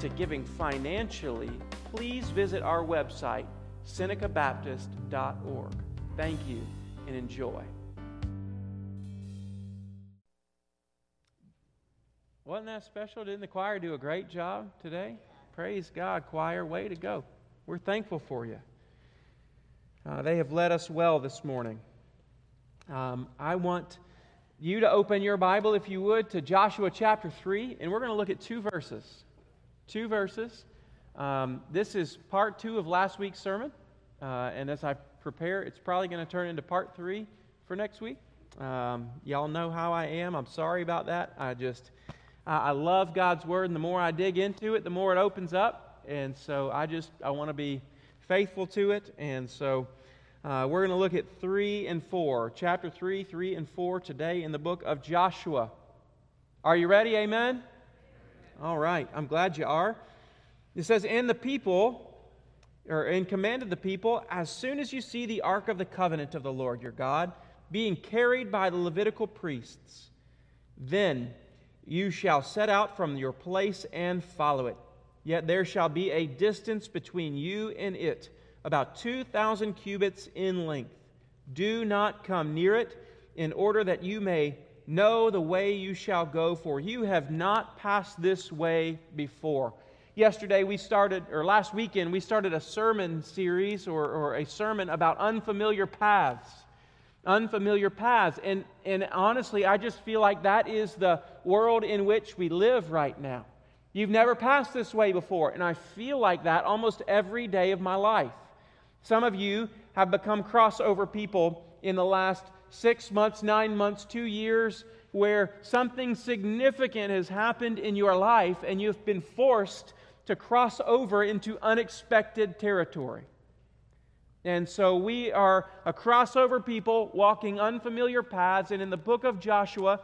to giving financially, please visit our website, senecabaptist.org. Thank you and enjoy. Wasn't that special? Didn't the choir do a great job today? Praise God, choir. Way to go. We're thankful for you. Uh, they have led us well this morning. Um, I want you to open your Bible, if you would, to Joshua chapter 3, and we're going to look at two verses. Two verses. Um, this is part two of last week's sermon, uh, and as I prepare, it's probably going to turn into part three for next week. Um, y'all know how I am. I'm sorry about that. I just, I, I love God's Word, and the more I dig into it, the more it opens up. And so I just, I want to be faithful to it. And so uh, we're going to look at 3 and 4, chapter 3, 3 and 4 today in the book of Joshua. Are you ready? Amen? All right. I'm glad you are. It says, And the people, or in command of the people, as soon as you see the ark of the covenant of the Lord your God being carried by the Levitical priests, then you shall set out from your place and follow it. Yet there shall be a distance between you and it about 2,000 cubits in length. Do not come near it, in order that you may know the way you shall go, for you have not passed this way before. Yesterday we started, or last weekend, we started a sermon series or, or a sermon about unfamiliar paths. Unfamiliar paths. And, and honestly, I just feel like that is the world in which we live right now. You've never passed this way before, and I feel like that almost every day of my life. Some of you have become crossover people in the last six months, nine months, two years, where something significant has happened in your life and you've been forced to cross over into unexpected territory. And so we are a crossover people walking unfamiliar paths. And in the book of Joshua,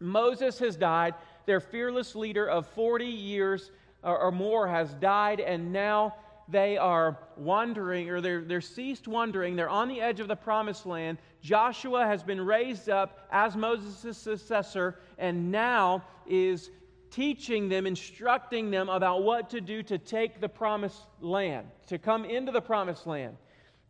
Moses has died. Their fearless leader of 40 years or more has died, and now they are wandering, or they're, they're ceased wandering. They're on the edge of the promised land. Joshua has been raised up as Moses' successor, and now is teaching them, instructing them about what to do to take the promised land, to come into the promised land.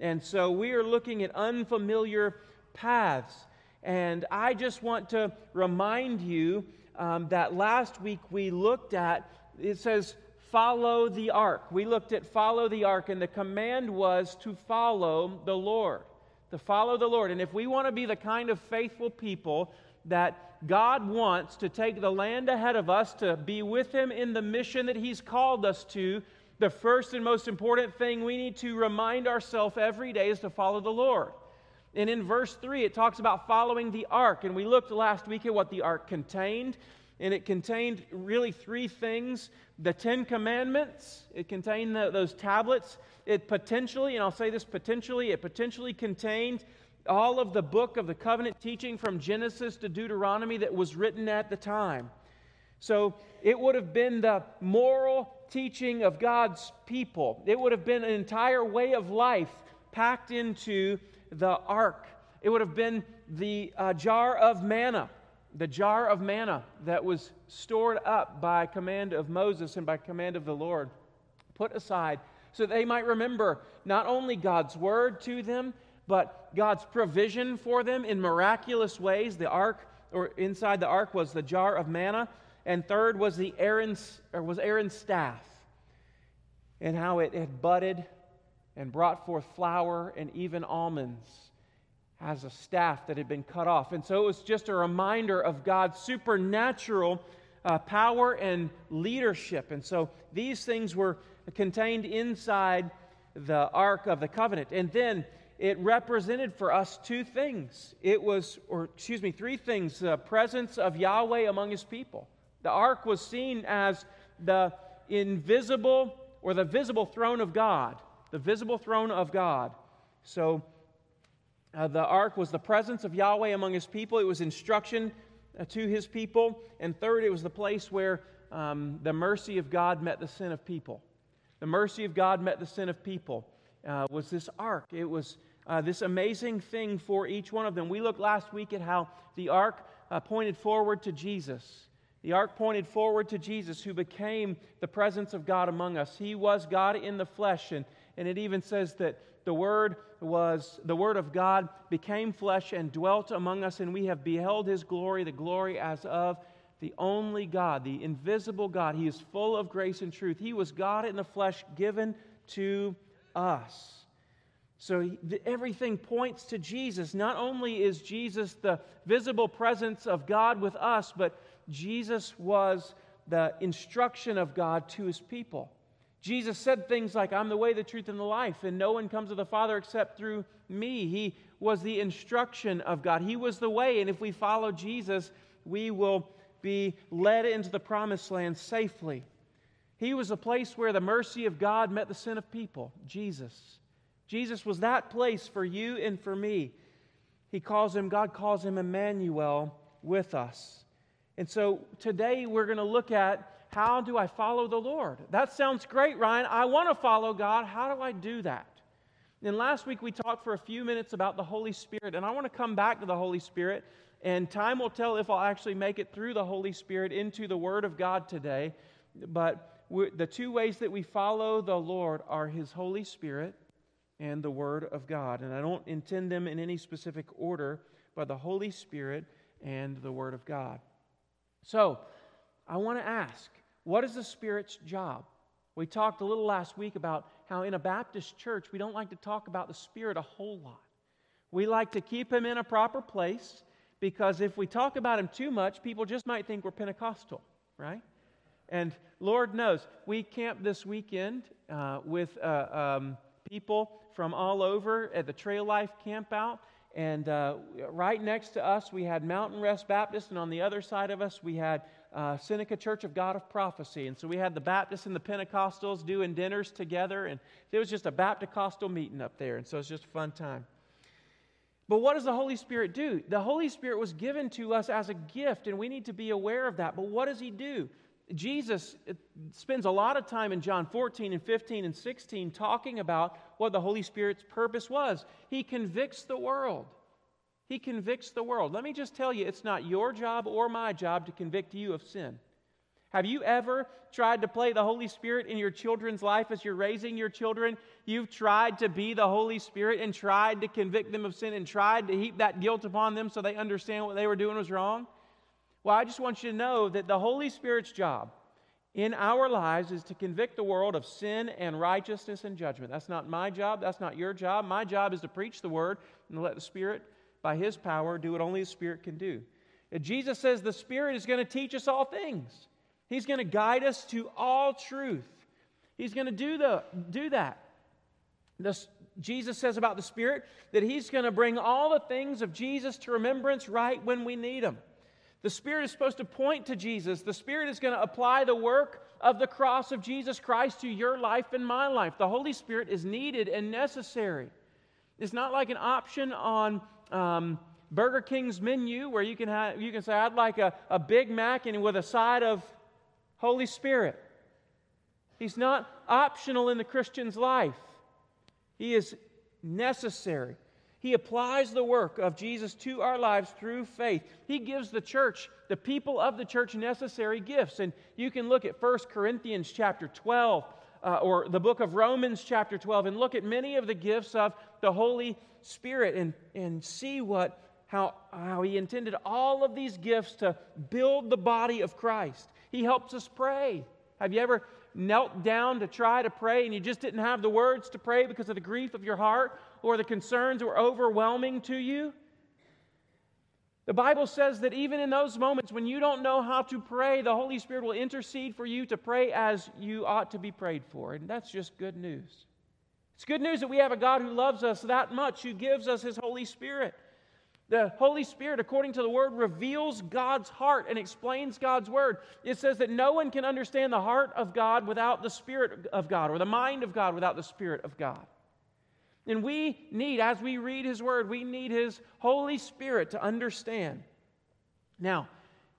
And so we are looking at unfamiliar paths. And I just want to remind you um, that last week we looked at, it says, follow the ark. We looked at follow the ark, and the command was to follow the Lord. To follow the Lord. And if we want to be the kind of faithful people that God wants to take the land ahead of us, to be with Him in the mission that He's called us to, the first and most important thing we need to remind ourselves every day is to follow the Lord. And in verse 3, it talks about following the ark. And we looked last week at what the ark contained and it contained really three things the Ten Commandments, it contained the, those tablets. It potentially, and I'll say this potentially, it potentially contained all of the book of the covenant teaching from Genesis to Deuteronomy that was written at the time. So it would have been the moral teaching of God's people, it would have been an entire way of life packed into the ark. It would have been the uh, jar of manna the jar of manna that was stored up by command of Moses and by command of the Lord, put aside so they might remember not only God's word to them, but God's provision for them in miraculous ways. The ark, or inside the ark, was the jar of manna, and third was the Aaron's, or was Aaron's staff, and how it had budded and brought forth flower and even almonds as a staff that had been cut off. And so it was just a reminder of God's supernatural uh, power and leadership. And so these things were contained inside the Ark of the Covenant. And then it represented for us two things. It was, or excuse me, three things the presence of Yahweh among his people. The ark was seen as the invisible or the visible throne of God. the visible throne of God. So uh, the ark was the presence of Yahweh among his people, it was instruction uh, to his people. And third, it was the place where um, the mercy of God met the sin of people. The mercy of God met the sin of people. Uh, was this ark. It was uh, this amazing thing for each one of them. We looked last week at how the ark uh, pointed forward to Jesus. The ark pointed forward to Jesus, who became the presence of God among us. He was God in the flesh, and, and it even says that the Word was the Word of God became flesh and dwelt among us, and we have beheld His glory, the glory as of the only God, the invisible God. He is full of grace and truth. He was God in the flesh given to us. So everything points to Jesus. Not only is Jesus the visible presence of God with us, but Jesus was the instruction of God to his people. Jesus said things like, I'm the way, the truth, and the life, and no one comes to the Father except through me. He was the instruction of God. He was the way, and if we follow Jesus, we will be led into the promised land safely. He was a place where the mercy of God met the sin of people, Jesus. Jesus was that place for you and for me. He calls him, God calls him Emmanuel with us. And so today we're going to look at how do I follow the Lord? That sounds great, Ryan. I want to follow God. How do I do that? And last week we talked for a few minutes about the Holy Spirit, and I want to come back to the Holy Spirit, and time will tell if I'll actually make it through the Holy Spirit into the Word of God today. But the two ways that we follow the Lord are His Holy Spirit and the Word of God. And I don't intend them in any specific order, but the Holy Spirit and the Word of God. So, I want to ask what is the Spirit's job? We talked a little last week about how in a Baptist church we don't like to talk about the Spirit a whole lot. We like to keep him in a proper place because if we talk about him too much, people just might think we're Pentecostal, right? And Lord knows, we camped this weekend uh, with uh, um, people from all over at the Trail Life campout. And uh, right next to us, we had Mountain Rest Baptist, and on the other side of us, we had uh, Seneca Church of God of Prophecy. And so we had the Baptists and the Pentecostals doing dinners together, and it was just a Baptist meeting up there. And so it's just a fun time. But what does the Holy Spirit do? The Holy Spirit was given to us as a gift, and we need to be aware of that. But what does He do? Jesus spends a lot of time in John 14 and 15 and 16 talking about what the Holy Spirit's purpose was. He convicts the world. He convicts the world. Let me just tell you, it's not your job or my job to convict you of sin. Have you ever tried to play the Holy Spirit in your children's life as you're raising your children? You've tried to be the Holy Spirit and tried to convict them of sin and tried to heap that guilt upon them so they understand what they were doing was wrong? Well, I just want you to know that the Holy Spirit's job in our lives is to convict the world of sin and righteousness and judgment. That's not my job. That's not your job. My job is to preach the word and let the Spirit, by His power, do what only the Spirit can do. Jesus says the Spirit is going to teach us all things, He's going to guide us to all truth. He's going to do, the, do that. Jesus says about the Spirit that He's going to bring all the things of Jesus to remembrance right when we need them. The Spirit is supposed to point to Jesus. The Spirit is going to apply the work of the cross of Jesus Christ to your life and my life. The Holy Spirit is needed and necessary. It's not like an option on um, Burger King's menu where you can, have, you can say, I'd like a, a Big Mac and with a side of Holy Spirit. He's not optional in the Christian's life, he is necessary. He applies the work of Jesus to our lives through faith. He gives the church, the people of the church, necessary gifts. And you can look at 1 Corinthians chapter 12 uh, or the book of Romans chapter 12 and look at many of the gifts of the Holy Spirit and, and see what, how, how He intended all of these gifts to build the body of Christ. He helps us pray. Have you ever knelt down to try to pray and you just didn't have the words to pray because of the grief of your heart or the concerns were overwhelming to you? The Bible says that even in those moments when you don't know how to pray, the Holy Spirit will intercede for you to pray as you ought to be prayed for. And that's just good news. It's good news that we have a God who loves us that much, who gives us His Holy Spirit. The Holy Spirit, according to the Word, reveals God's heart and explains God's Word. It says that no one can understand the heart of God without the Spirit of God, or the mind of God without the Spirit of God. And we need, as we read His Word, we need His Holy Spirit to understand. Now,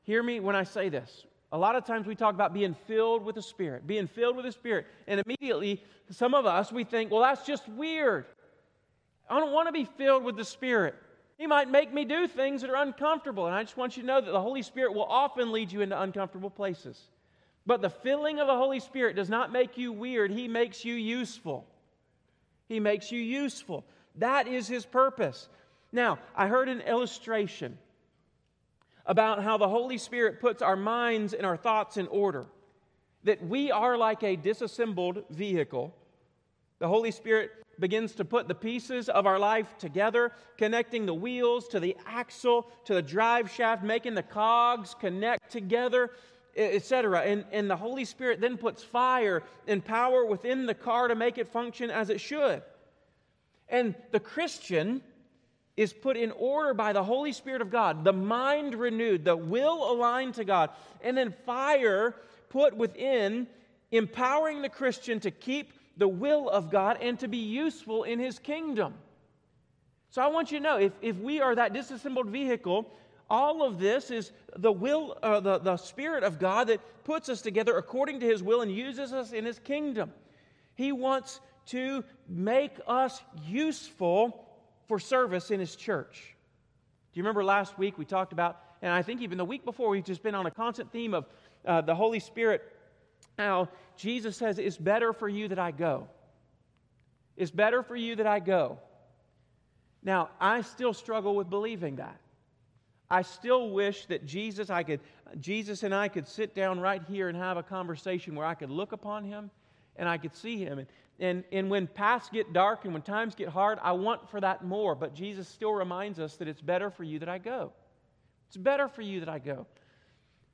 hear me when I say this. A lot of times we talk about being filled with the Spirit, being filled with the Spirit. And immediately, some of us, we think, well, that's just weird. I don't want to be filled with the Spirit. He might make me do things that are uncomfortable. And I just want you to know that the Holy Spirit will often lead you into uncomfortable places. But the filling of the Holy Spirit does not make you weird, He makes you useful. He makes you useful. That is His purpose. Now, I heard an illustration about how the Holy Spirit puts our minds and our thoughts in order. That we are like a disassembled vehicle. The Holy Spirit begins to put the pieces of our life together, connecting the wheels to the axle, to the drive shaft, making the cogs connect together, etc. And, and the Holy Spirit then puts fire and power within the car to make it function as it should. And the Christian is put in order by the Holy Spirit of God, the mind renewed, the will aligned to God, and then fire put within, empowering the Christian to keep the will of God and to be useful in His kingdom. So I want you to know if, if we are that disassembled vehicle, all of this is the will, uh, the, the Spirit of God that puts us together according to His will and uses us in His kingdom. He wants to make us useful for service in His church. Do you remember last week we talked about, and I think even the week before, we've just been on a constant theme of uh, the Holy Spirit how Jesus says, It's better for you that I go. It's better for you that I go. Now, I still struggle with believing that. I still wish that Jesus, I could, Jesus and I could sit down right here and have a conversation where I could look upon him and I could see him. And, and, and when paths get dark and when times get hard, I want for that more. But Jesus still reminds us that it's better for you that I go. It's better for you that I go.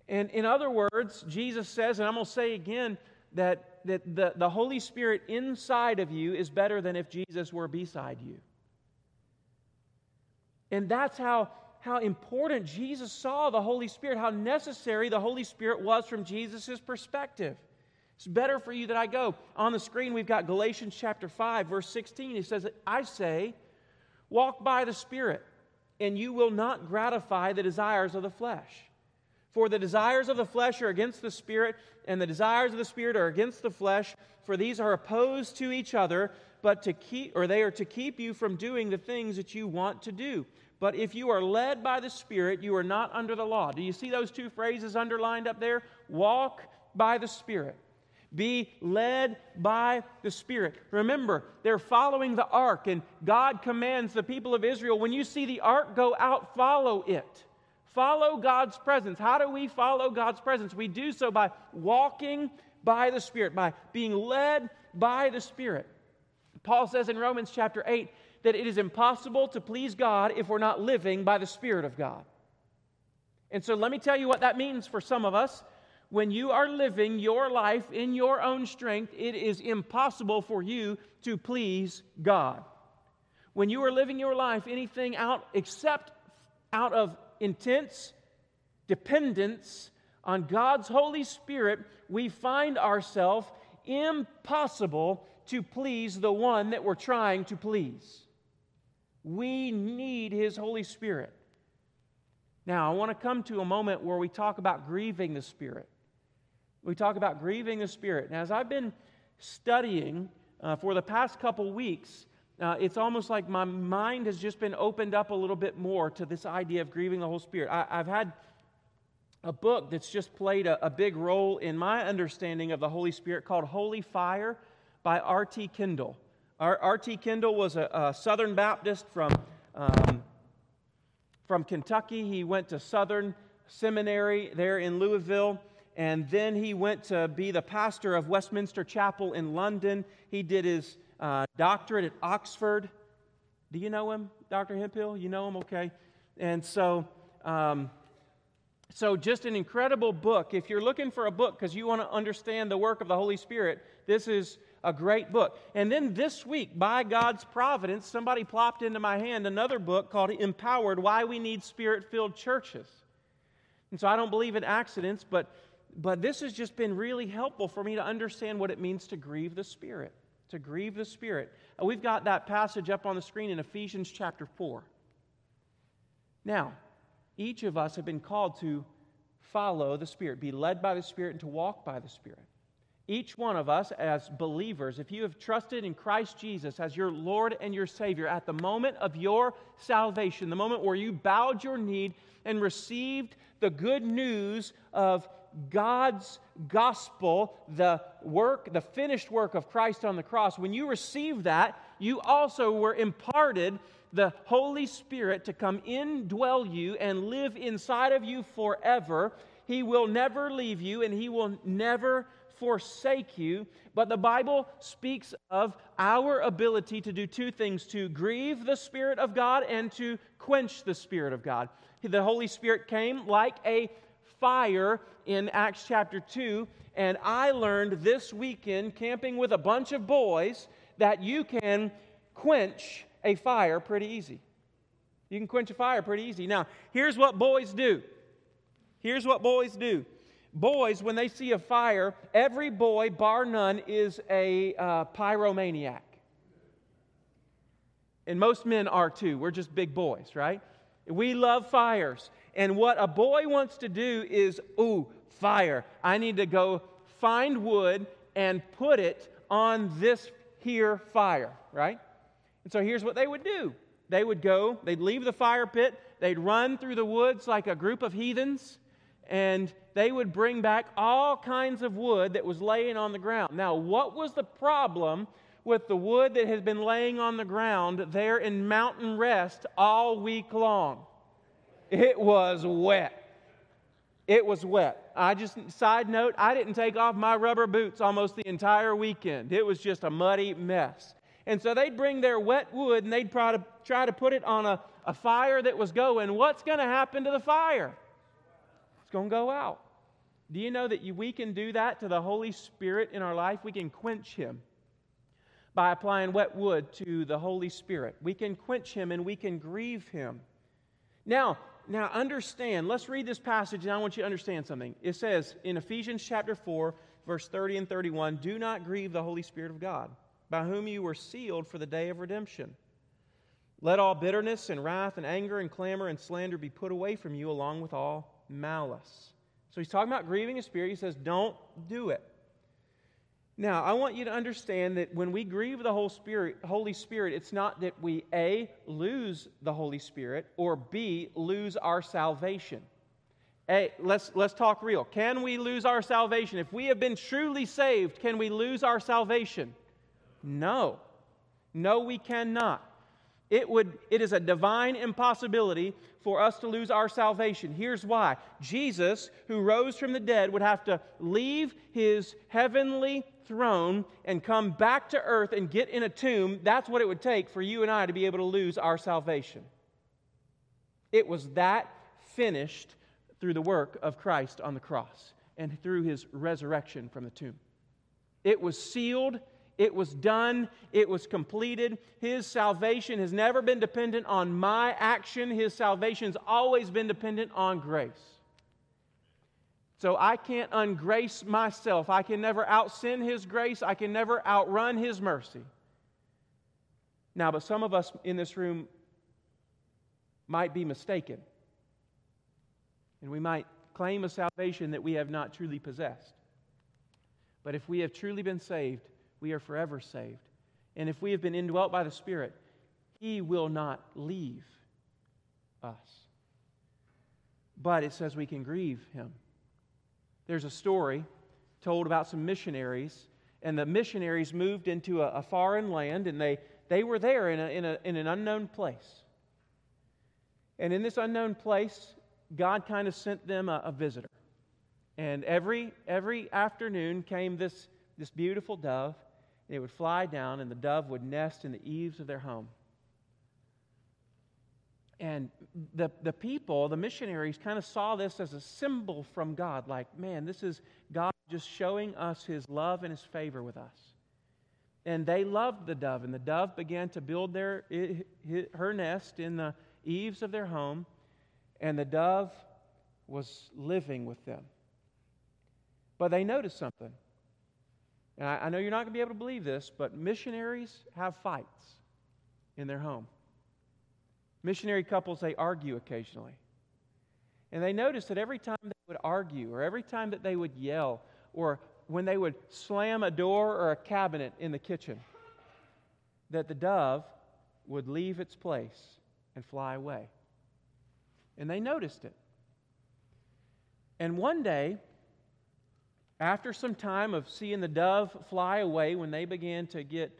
And in other words, Jesus says, and I'm going to say again, that, that the, the Holy Spirit inside of you is better than if Jesus were beside you. And that's how, how important Jesus saw the Holy Spirit, how necessary the Holy Spirit was from Jesus' perspective. It's better for you that I go. On the screen, we've got Galatians chapter 5, verse 16. He says, I say, walk by the Spirit, and you will not gratify the desires of the flesh. For the desires of the flesh are against the Spirit, and the desires of the Spirit are against the flesh, for these are opposed to each other, but to keep or they are to keep you from doing the things that you want to do. But if you are led by the Spirit, you are not under the law. Do you see those two phrases underlined up there? Walk by the Spirit. Be led by the Spirit. Remember, they're following the ark, and God commands the people of Israel when you see the ark go out, follow it. Follow God's presence. How do we follow God's presence? We do so by walking by the Spirit, by being led by the Spirit. Paul says in Romans chapter 8 that it is impossible to please God if we're not living by the Spirit of God. And so let me tell you what that means for some of us. When you are living your life in your own strength, it is impossible for you to please God. When you are living your life anything out except out of intense dependence on God's Holy Spirit, we find ourselves impossible to please the one that we're trying to please. We need His Holy Spirit. Now, I want to come to a moment where we talk about grieving the Spirit. We talk about grieving the Spirit. Now, as I've been studying uh, for the past couple weeks, uh, it's almost like my mind has just been opened up a little bit more to this idea of grieving the Holy Spirit. I, have had a book that's just played a, a, big role in my understanding of the Holy Spirit called Holy Fire by R.T. Kendall. R.T. Kendall was a, a, Southern Baptist from, um, from Kentucky. He went to Southern Seminary there in Louisville and then he went to be the pastor of Westminster Chapel in London. He did his uh, doctorate at Oxford. Do you know him, Dr. Hemphill? You know him? Okay. And so, um, so just an incredible book. If you're looking for a book because you want to understand the work of the Holy Spirit, this is a great book. And then this week, by God's providence, somebody plopped into my hand another book called Empowered Why We Need Spirit Filled Churches. And so I don't believe in accidents, but, but this has just been really helpful for me to understand what it means to grieve the Spirit. To grieve the Spirit. Uh, we've got that passage up on the screen in Ephesians chapter 4. Now, each of us have been called to follow the Spirit, be led by the Spirit, and to walk by the Spirit. Each one of us, as believers, if you have trusted in Christ Jesus as your Lord and your Savior at the moment of your salvation, the moment where you bowed your knee and received the good news of God's gospel, the work, the finished work of Christ on the cross, when you received that, you also were imparted the Holy Spirit to come indwell you and live inside of you forever. He will never leave you and He will never forsake you. But the Bible speaks of our ability to do two things to grieve the Spirit of God and to quench the Spirit of God. The Holy Spirit came like a fire in Acts chapter 2. And I learned this weekend, camping with a bunch of boys, that you can quench a fire pretty easy. You can quench a fire pretty easy. Now, here's what boys do. Here's what boys do boys, when they see a fire, every boy, bar none, is a uh, pyromaniac. And most men are too. We're just big boys, right? We love fires. And what a boy wants to do is, ooh, fire. I need to go find wood and put it on this here fire, right? And so here's what they would do they would go, they'd leave the fire pit, they'd run through the woods like a group of heathens, and they would bring back all kinds of wood that was laying on the ground. Now, what was the problem with the wood that has been laying on the ground there in mountain rest all week long? It was wet. It was wet. I just, side note, I didn't take off my rubber boots almost the entire weekend. It was just a muddy mess. And so they'd bring their wet wood and they'd try to, try to put it on a, a fire that was going. What's going to happen to the fire? It's going to go out. Do you know that we can do that to the Holy Spirit in our life? We can quench Him by applying wet wood to the Holy Spirit. We can quench Him and we can grieve Him. Now, now understand, let's read this passage and I want you to understand something. It says in Ephesians chapter 4, verse 30 and 31, do not grieve the Holy Spirit of God, by whom you were sealed for the day of redemption. Let all bitterness and wrath and anger and clamor and slander be put away from you, along with all malice. So he's talking about grieving a spirit. He says, don't do it. Now, I want you to understand that when we grieve the Holy Spirit, Holy Spirit, it's not that we A, lose the Holy Spirit, or B, lose our salvation. A, let's, let's talk real. Can we lose our salvation? If we have been truly saved, can we lose our salvation? No. No, we cannot. It, would, it is a divine impossibility for us to lose our salvation. Here's why Jesus, who rose from the dead, would have to leave his heavenly throne and come back to earth and get in a tomb. That's what it would take for you and I to be able to lose our salvation. It was that finished through the work of Christ on the cross and through his resurrection from the tomb. It was sealed it was done, it was completed. His salvation has never been dependent on my action, His salvation's always been dependent on grace. So I can't ungrace myself. I can never outsin His grace, I can never outrun His mercy. Now, but some of us in this room might be mistaken. And we might claim a salvation that we have not truly possessed. But if we have truly been saved, we are forever saved. And if we have been indwelt by the Spirit, He will not leave us. But it says we can grieve Him. There's a story told about some missionaries, and the missionaries moved into a, a foreign land, and they, they were there in, a, in, a, in an unknown place. And in this unknown place, God kind of sent them a, a visitor. And every, every afternoon came this, this beautiful dove, and it would fly down, and the dove would nest in the eaves of their home. And the, the people, the missionaries, kind of saw this as a symbol from God like, man, this is God just showing us his love and his favor with us. and they loved the dove, and the dove began to build their, her nest in the eaves of their home, and the dove was living with them. But they noticed something. And I, I know you're not going to be able to believe this, but missionaries have fights in their home. Missionary couples, they argue occasionally. And they noticed that every time they would argue, or every time that they would yell, or when they would slam a door or a cabinet in the kitchen, that the dove would leave its place and fly away. And they noticed it. And one day, after some time of seeing the dove fly away, when they began to get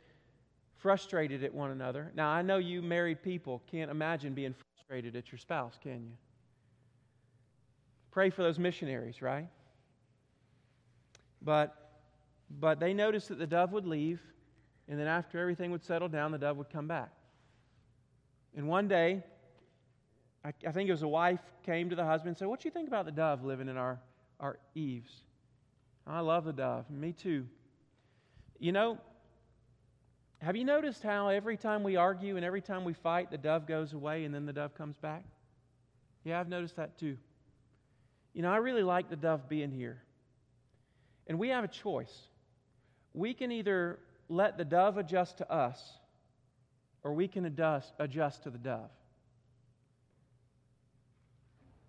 frustrated at one another. Now, I know you married people can't imagine being frustrated at your spouse, can you? Pray for those missionaries, right? But, but they noticed that the dove would leave, and then after everything would settle down, the dove would come back. And one day, I, I think it was a wife came to the husband and said, What do you think about the dove living in our, our eaves? I love the dove. Me too. You know, have you noticed how every time we argue and every time we fight, the dove goes away and then the dove comes back? Yeah, I've noticed that too. You know, I really like the dove being here. And we have a choice. We can either let the dove adjust to us, or we can adjust, adjust to the dove.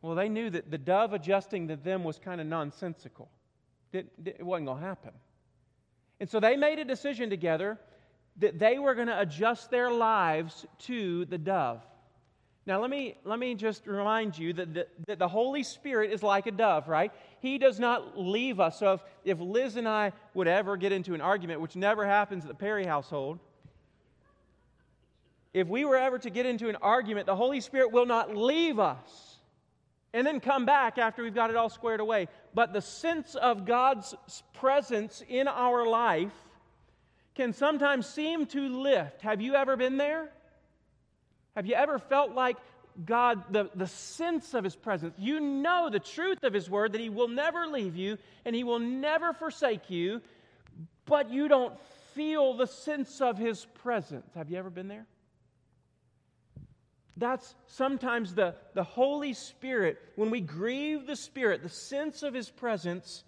Well, they knew that the dove adjusting to them was kind of nonsensical. It, wasn't going to happen. And so they made a decision together that they were going to adjust their lives to the dove. Now, let me, let me just remind you that the, that the Holy Spirit is like a dove, right? He does not leave us. So, if, if Liz and I would ever get into an argument, which never happens at the Perry household, if we were ever to get into an argument, the Holy Spirit will not leave us and then come back after we've got it all squared away. But the sense of God's presence in our life can sometimes seem to lift. Have you ever been there? Have you ever felt like God, the, the sense of His presence? You know the truth of His word that He will never leave you and He will never forsake you, but you don't feel the sense of His presence. Have you ever been there? That's sometimes the, the Holy Spirit. When we grieve the Spirit, the sense of His presence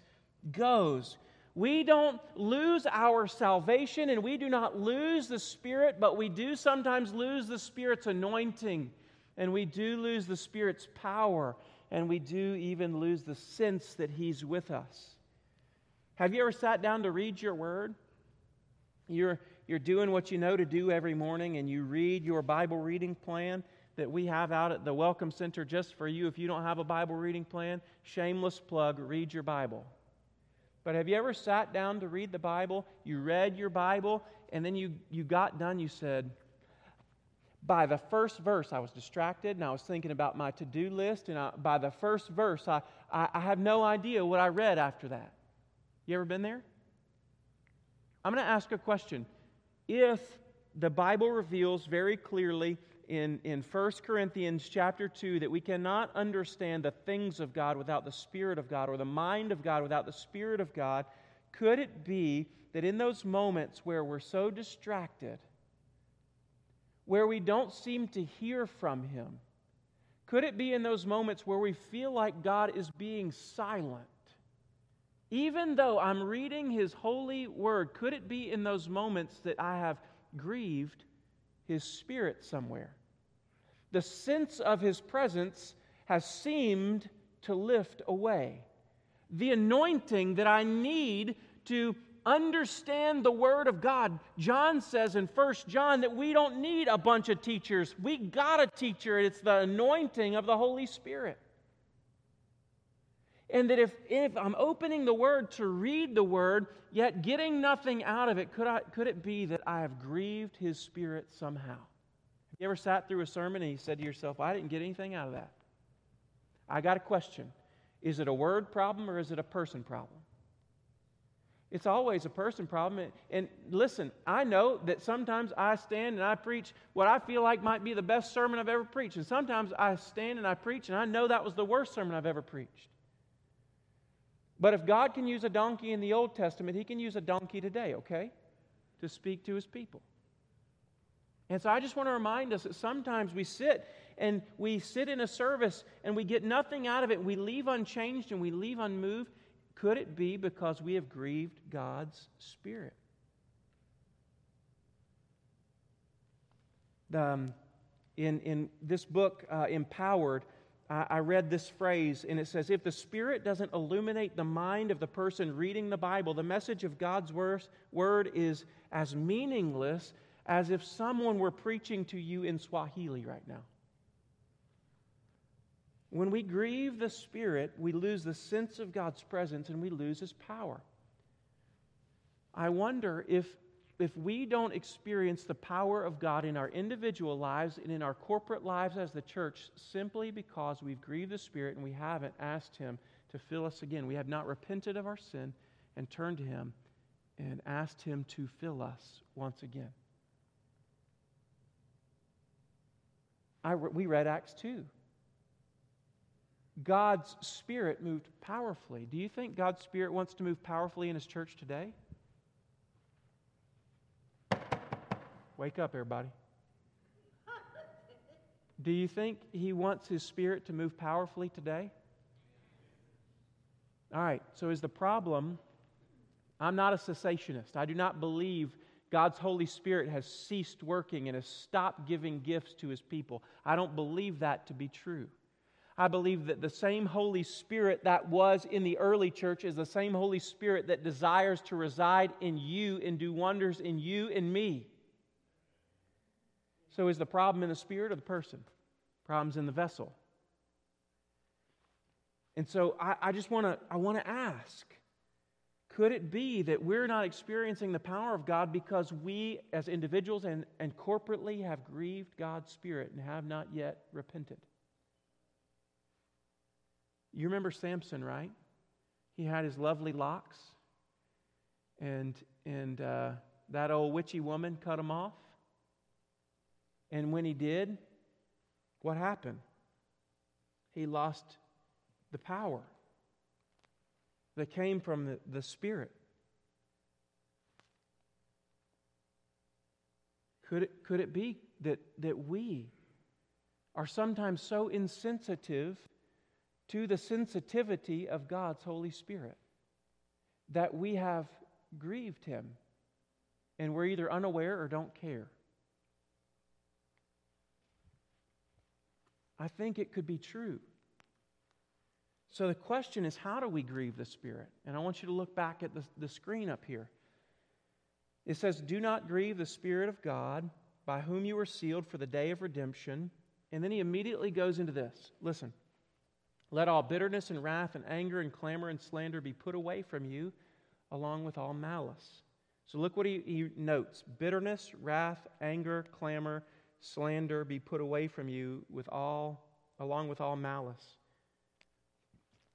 goes. We don't lose our salvation and we do not lose the Spirit, but we do sometimes lose the Spirit's anointing and we do lose the Spirit's power and we do even lose the sense that He's with us. Have you ever sat down to read your word? You're, you're doing what you know to do every morning and you read your Bible reading plan that we have out at the Welcome Center just for you. If you don't have a Bible reading plan, shameless plug, read your Bible. But have you ever sat down to read the Bible? You read your Bible, and then you, you got done, you said, by the first verse, I was distracted and I was thinking about my to do list. And I, by the first verse, I, I, I have no idea what I read after that. You ever been there? I'm going to ask a question. If the Bible reveals very clearly in, in 1 Corinthians chapter 2 that we cannot understand the things of God without the Spirit of God or the mind of God without the Spirit of God, could it be that in those moments where we're so distracted, where we don't seem to hear from Him, could it be in those moments where we feel like God is being silent? Even though I'm reading His holy word, could it be in those moments that I have grieved His Spirit somewhere? the sense of his presence has seemed to lift away. The anointing that I need to understand the Word of God. John says in First John that we don't need a bunch of teachers. We got a teacher, it's the anointing of the Holy Spirit. And that if, if I'm opening the Word to read the Word, yet getting nothing out of it, could, I, could it be that I have grieved His Spirit somehow? Have you ever sat through a sermon and you said to yourself, I didn't get anything out of that? I got a question. Is it a word problem or is it a person problem? It's always a person problem. And listen, I know that sometimes I stand and I preach what I feel like might be the best sermon I've ever preached. And sometimes I stand and I preach and I know that was the worst sermon I've ever preached. But if God can use a donkey in the Old Testament, He can use a donkey today, okay? to speak to his people. And so I just want to remind us that sometimes we sit and we sit in a service and we get nothing out of it. We leave unchanged and we leave unmoved. Could it be because we have grieved God's Spirit? Um, in, in this book, uh, Empowered, I, read this phrase, and it says If the Spirit doesn't illuminate the mind of the person reading the Bible, the message of God's word is as meaningless as if someone were preaching to you in Swahili right now. When we grieve the Spirit, we lose the sense of God's presence and we lose His power. I wonder if, if we don't experience the power of God in our individual lives and in our corporate lives as the church simply because we've grieved the Spirit and we haven't asked Him to fill us again. We have not repented of our sin and turned to Him and asked Him to fill us once again. I, we read Acts 2. God's Spirit moved powerfully. Do you think God's Spirit wants to move powerfully in His church today? Wake up, everybody. Do you think He wants His Spirit to move powerfully today? All right, so is the problem I'm not a cessationist. I do not believe God's Holy Spirit has ceased working and has stopped giving gifts to his people. I don't believe that to be true. I believe that the same Holy Spirit that was in the early church is the same Holy Spirit that desires to reside in you and do wonders in you and me. So, is the problem in the spirit or the person? Problem's in the vessel. And so, I, I just want to I want to ask could it be that we're not experiencing the power of God because we, as individuals and, and corporately, have grieved God's Spirit and have not yet repented? You remember Samson, right? He had his lovely locks, and, and uh, that old witchy woman cut him off. And when he did, what happened? He lost the power that came from the, the Spirit. Could it, could it be that, that we are sometimes so insensitive to the sensitivity of God's Holy Spirit that we have grieved Him and we're either unaware or don't care? I think it could be true. So the question is, how do we grieve the Spirit? And I want you to look back at the, the screen up here. It says, Do not grieve the Spirit of God, by whom you were sealed for the day of redemption. And then he immediately goes into this. Listen. Let all bitterness and wrath and anger and clamor and slander be put away from you, along with all malice. So look what he, he notes bitterness, wrath, anger, clamor, slander be put away from you with all, along with all malice.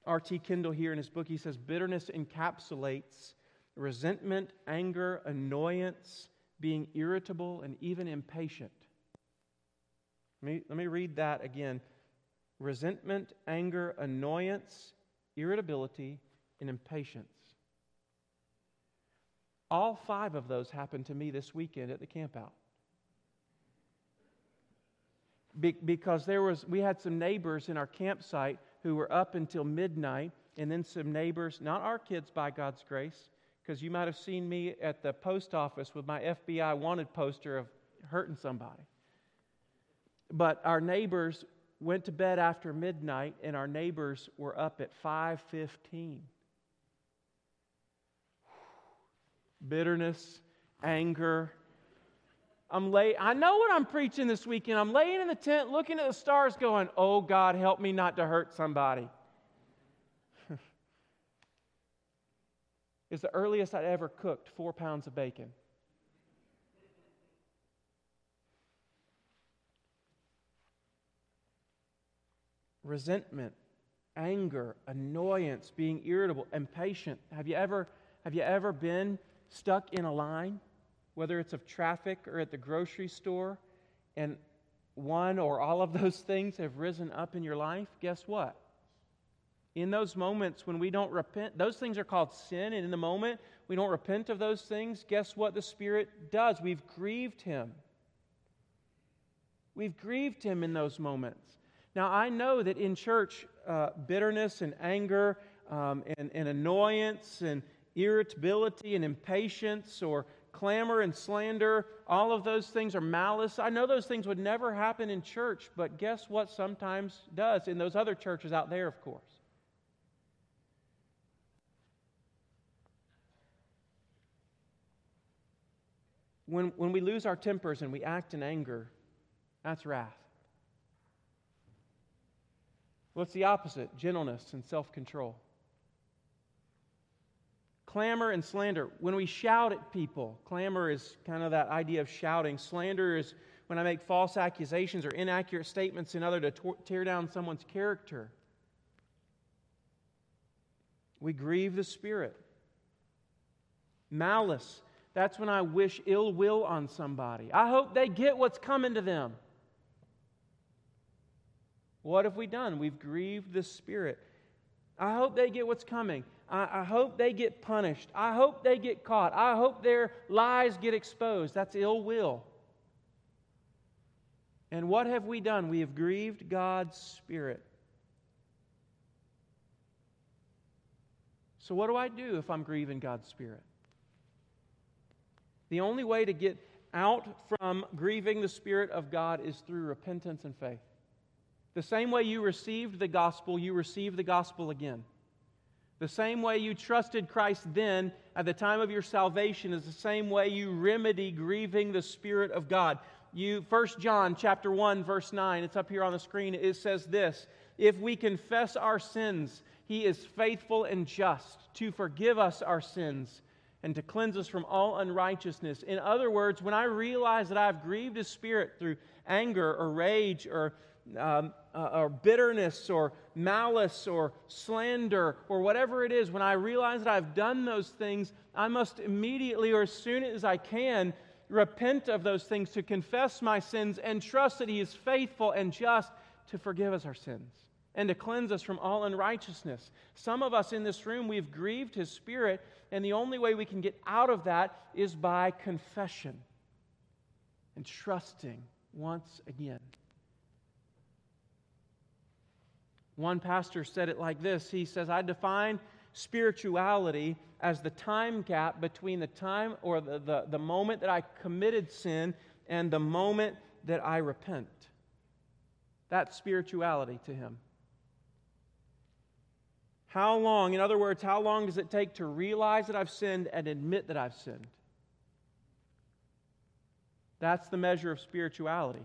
R.T. Kendall here in his book, he says bitterness encapsulates resentment, anger, annoyance, being irritable, and even impatient. Let me, let me read that again resentment, anger, annoyance, irritability, and impatience. All five of those happened to me this weekend at the campout. Be- because there was, we had some neighbors in our campsite who were up until midnight, and then some neighbors, not our kids by God's grace, because you might have seen me at the post office with my FBI wanted poster of hurting somebody. But our neighbors went to bed after midnight, and our neighbors were up at 5:15. Bitterness, anger, I'm lay I know what I'm preaching this weekend. I'm laying in the tent looking at the stars going, "Oh God, help me not to hurt somebody." it's the earliest I'd ever cooked 4 pounds of bacon. Resentment, anger, annoyance, being irritable, impatient. Have you ever have you ever been stuck in a line? Whether it's of traffic or at the grocery store, and one or all of those things have risen up in your life, guess what? In those moments when we don't repent, those things are called sin, and in the moment we don't repent of those things, guess what the Spirit does? We've grieved Him. We've grieved Him in those moments. Now, I know that in church, uh, bitterness and anger um, and, and annoyance and irritability and impatience or clamor and slander, all of those things are malice. I know those things would never happen in church, but guess what sometimes does in those other churches out there, of course? When, when we lose our tempers and we act in anger, that's wrath. What's the opposite? Gentleness and self control. Clamor and slander. When we shout at people, clamor is kind of that idea of shouting. Slander is when I make false accusations or inaccurate statements in order to tear down someone's character. We grieve the Spirit. Malice. That's when I wish ill will on somebody. I hope they get what's coming to them. What have we done? We've grieved the Spirit. I hope they get what's coming. I, I, hope they get punished. I hope they get caught. I hope their lies get exposed. That's ill will. And what have we done? We have grieved God's Spirit. So, what do I do if I'm grieving God's Spirit? The only way to get out from grieving the Spirit of God is through repentance and faith. The same way you received the gospel, you receive the gospel again. The same way you trusted Christ then at the time of your salvation is the same way you remedy grieving the Spirit of God. You 1 John chapter 1 verse 9, it's up here on the screen. It says this, if we confess our sins, he is faithful and just to forgive us our sins and to cleanse us from all unrighteousness. In other words, when I realize that I've grieved his spirit through anger or rage or um, uh, or bitterness or malice or slander or whatever it is, when I realize that I've done those things, I must immediately or as soon as I can repent of those things, to confess my sins, and trust that He is faithful and just to forgive us our sins and to cleanse us from all unrighteousness. Some of us in this room, we've grieved His Spirit, and the only way we can get out of that is by confession and trusting once again. One pastor said it like this He says, I define spirituality as the time gap between the time or the, the, the moment that I committed sin and the moment that I repent. That's spirituality to him. How long, in other words, how long does it take to realize that I've sinned and admit that I've sinned? That's the measure of spirituality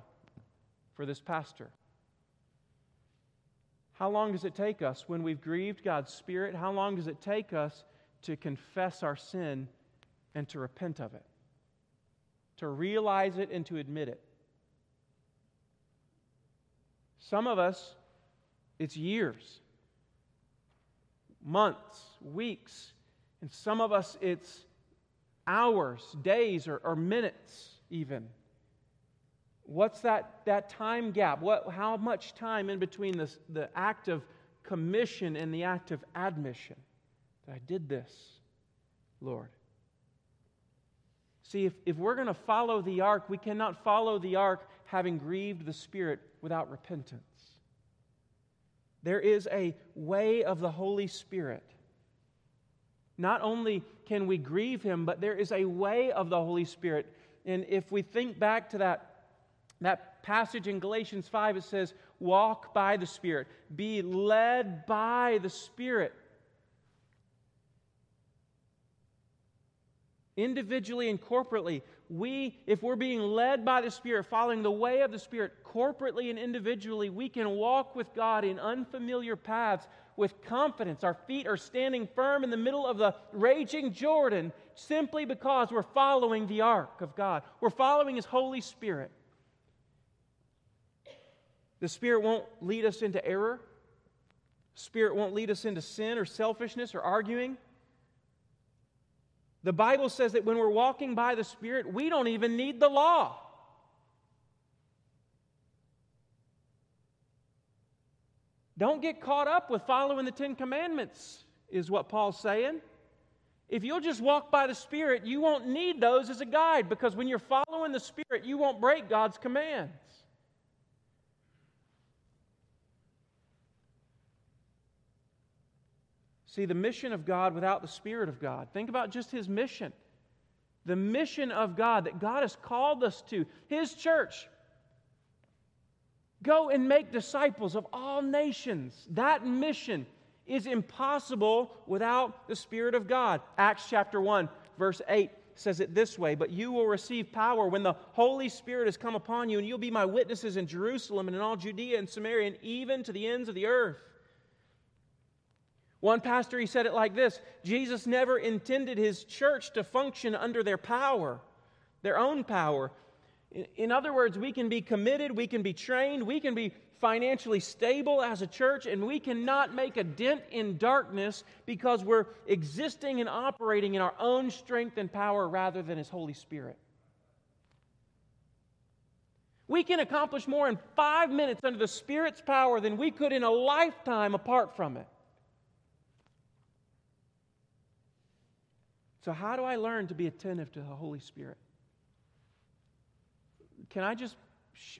for this pastor. How long does it take us when we've grieved God's Spirit? How long does it take us to confess our sin and to repent of it? To realize it and to admit it? Some of us, it's years, months, weeks, and some of us, it's hours, days, or, or minutes even. What's that, that time gap? What, how much time in between this, the act of commission and the act of admission that I did this, Lord? See, if, if we're going to follow the ark, we cannot follow the ark having grieved the Spirit without repentance. There is a way of the Holy Spirit. Not only can we grieve Him, but there is a way of the Holy Spirit. And if we think back to that that passage in Galatians 5, it says, Walk by the Spirit, be led by the Spirit. Individually and corporately, we, if we're being led by the Spirit, following the way of the Spirit, corporately and individually, we can walk with God in unfamiliar paths with confidence. Our feet are standing firm in the middle of the raging Jordan simply because we're following the ark of God. We're following His Holy Spirit. The Spirit won't lead us into error. Spirit won't lead us into sin or selfishness or arguing. The Bible says that when we're walking by the Spirit, we don't even need the law. Don't get caught up with following the Ten Commandments, is what Paul's saying. If you'll just walk by the Spirit, you won't need those as a guide because when you're following the Spirit, you won't break God's commands. See, the mission of God without the Spirit of God. Think about just His mission. The mission of God that God has called us to, His church. Go and make disciples of all nations. That mission is impossible without the Spirit of God. Acts chapter 1, verse 8 says it this way But you will receive power when the Holy Spirit has come upon you, and you'll be my witnesses in Jerusalem and in all Judea and Samaria and even to the ends of the earth. One pastor, he said it like this Jesus never intended his church to function under their power, their own power. In other words, we can be committed, we can be trained, we can be financially stable as a church, and we cannot make a dent in darkness because we're existing and operating in our own strength and power rather than His Holy Spirit. We can accomplish more in five minutes under the Spirit's power than we could in a lifetime apart from it. So, how do I learn to be attentive to the Holy Spirit? Can I just,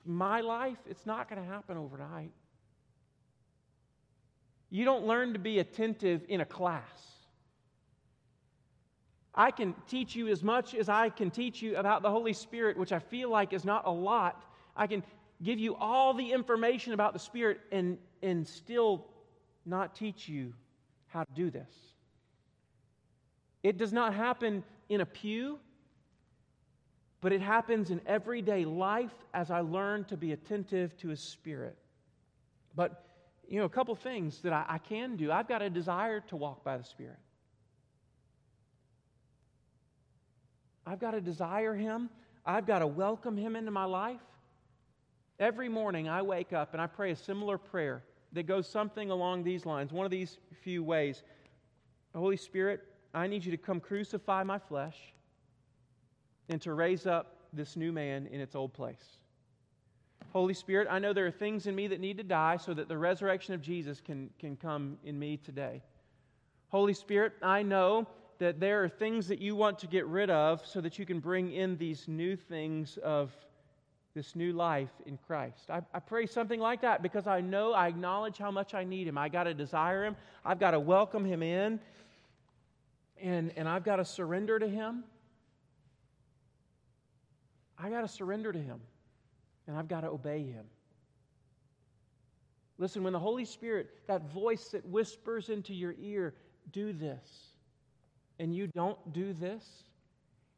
my life, it's not going to happen overnight. You don't learn to be attentive in a class. I can teach you as much as I can teach you about the Holy Spirit, which I feel like is not a lot. I can give you all the information about the Spirit and, and still not teach you how to do this. It does not happen in a pew, but it happens in everyday life as I learn to be attentive to His Spirit. But, you know, a couple things that I, I can do. I've got a desire to walk by the Spirit. I've got to desire Him. I've got to welcome Him into my life. Every morning I wake up and I pray a similar prayer that goes something along these lines, one of these few ways. Holy Spirit, I need you to come crucify my flesh and to raise up this new man in its old place. Holy Spirit, I know there are things in me that need to die so that the resurrection of Jesus can, can come in me today. Holy Spirit, I know that there are things that you want to get rid of so that you can bring in these new things of this new life in Christ. I, I pray something like that because I know, I acknowledge how much I need Him. I got to desire Him, I've got to welcome Him in, and, and I've got to surrender to Him. I got to surrender to Him and I've got to obey Him. Listen, when the Holy Spirit, that voice that whispers into your ear, do this, and you don't do this,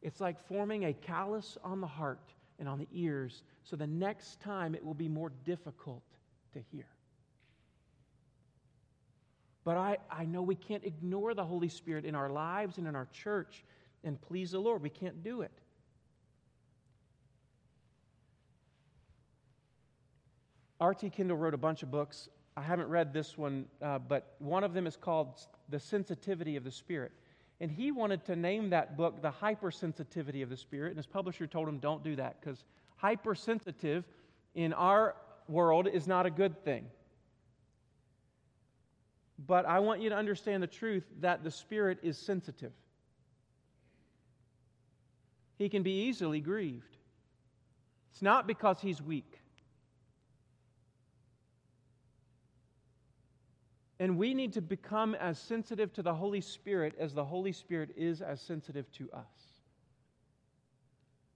it's like forming a callus on the heart and on the ears, so the next time it will be more difficult to hear. But I, I know we can't ignore the Holy Spirit in our lives and in our church and please the Lord. We can't do it. R.T. Kendall wrote a bunch of books. I haven't read this one, uh, but one of them is called The Sensitivity of the Spirit. And he wanted to name that book The Hypersensitivity of the Spirit, and his publisher told him, don't do that, because hypersensitive in our world is not a good thing. But I want you to understand the truth that the Spirit is sensitive. He can be easily grieved. It's not because he's weak. And we need to become as sensitive to the Holy Spirit as the Holy Spirit is as sensitive to us.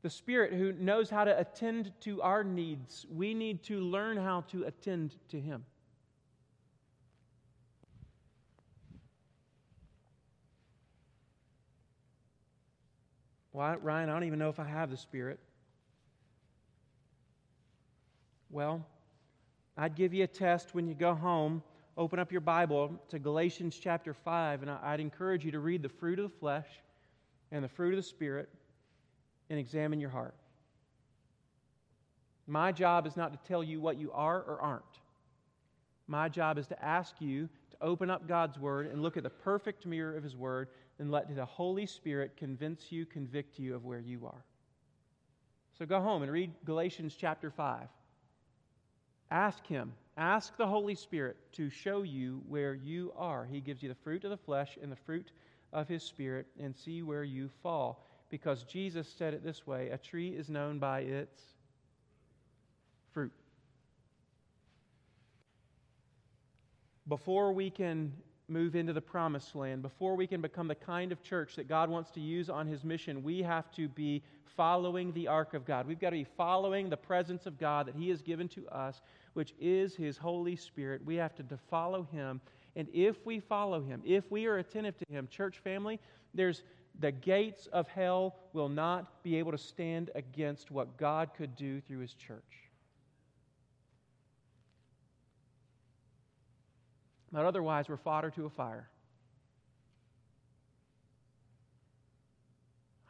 The Spirit who knows how to attend to our needs, we need to learn how to attend to Him. Well, Ryan, I don't even know if I have the Spirit. Well, I'd give you a test when you go home open up your Bible to Galatians chapter 5, and I'd encourage you to read the fruit of the flesh and the fruit of the Spirit and examine your heart. My job is not to tell you what you are or aren't. My job is to ask you to open up God's Word and look at the perfect mirror of His Word and let the Holy Spirit convince you, convict you of where you are. So go home and read Galatians chapter 5. Ask Him Ask the Holy Spirit to show you where you are. He gives you the fruit of the flesh and the fruit of His Spirit and see where you fall. Because Jesus said it this way a tree is known by its fruit. Before we can move into the promised land, before we can become the kind of church that God wants to use on His mission, we have to be following the ark of God. We've got to be following the presence of God that He has given to us, which is His Holy Spirit. We have to follow Him. And if we follow Him, if we are attentive to Him, church family, there's the gates of hell will not be able to stand against what God could do through His church. But otherwise, we're fodder to a fire.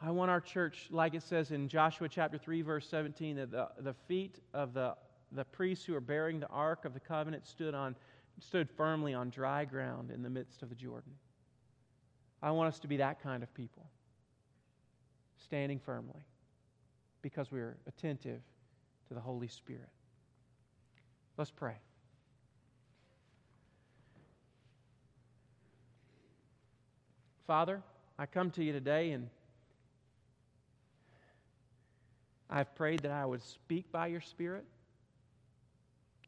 I want our church, like it says in Joshua chapter 3, verse 17, that the, the feet of the, the priests who are bearing the ark of the covenant stood, on, stood firmly on dry ground in the midst of the Jordan. I want us to be that kind of people, standing firmly, because we're attentive to the Holy Spirit. Let's pray. Father, I come to you today and I've prayed that I would speak by your Spirit.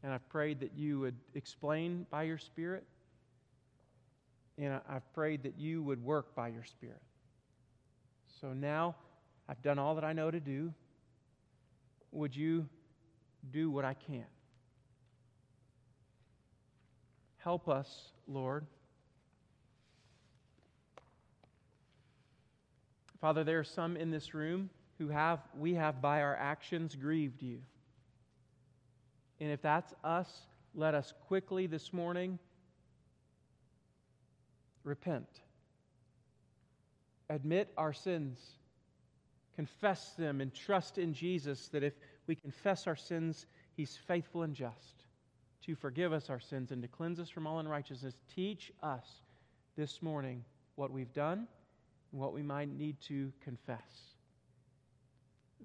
And I've prayed that you would explain by your Spirit. And I've prayed that you would work by your Spirit. So now I've done all that I know to do. Would you do what I can? Help us, Lord. Father, there are some in this room who have, we have by our actions grieved you. And if that's us, let us quickly this morning repent. Admit our sins. Confess them and trust in Jesus that if we confess our sins, He's faithful and just to forgive us our sins and to cleanse us from all unrighteousness. Teach us this morning what we've done what we might need to confess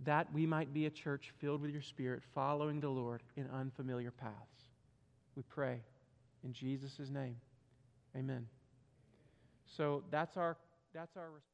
that we might be a church filled with your Spirit, following the Lord in unfamiliar paths. We pray in Jesus' name. Amen. So that's our, that's our response.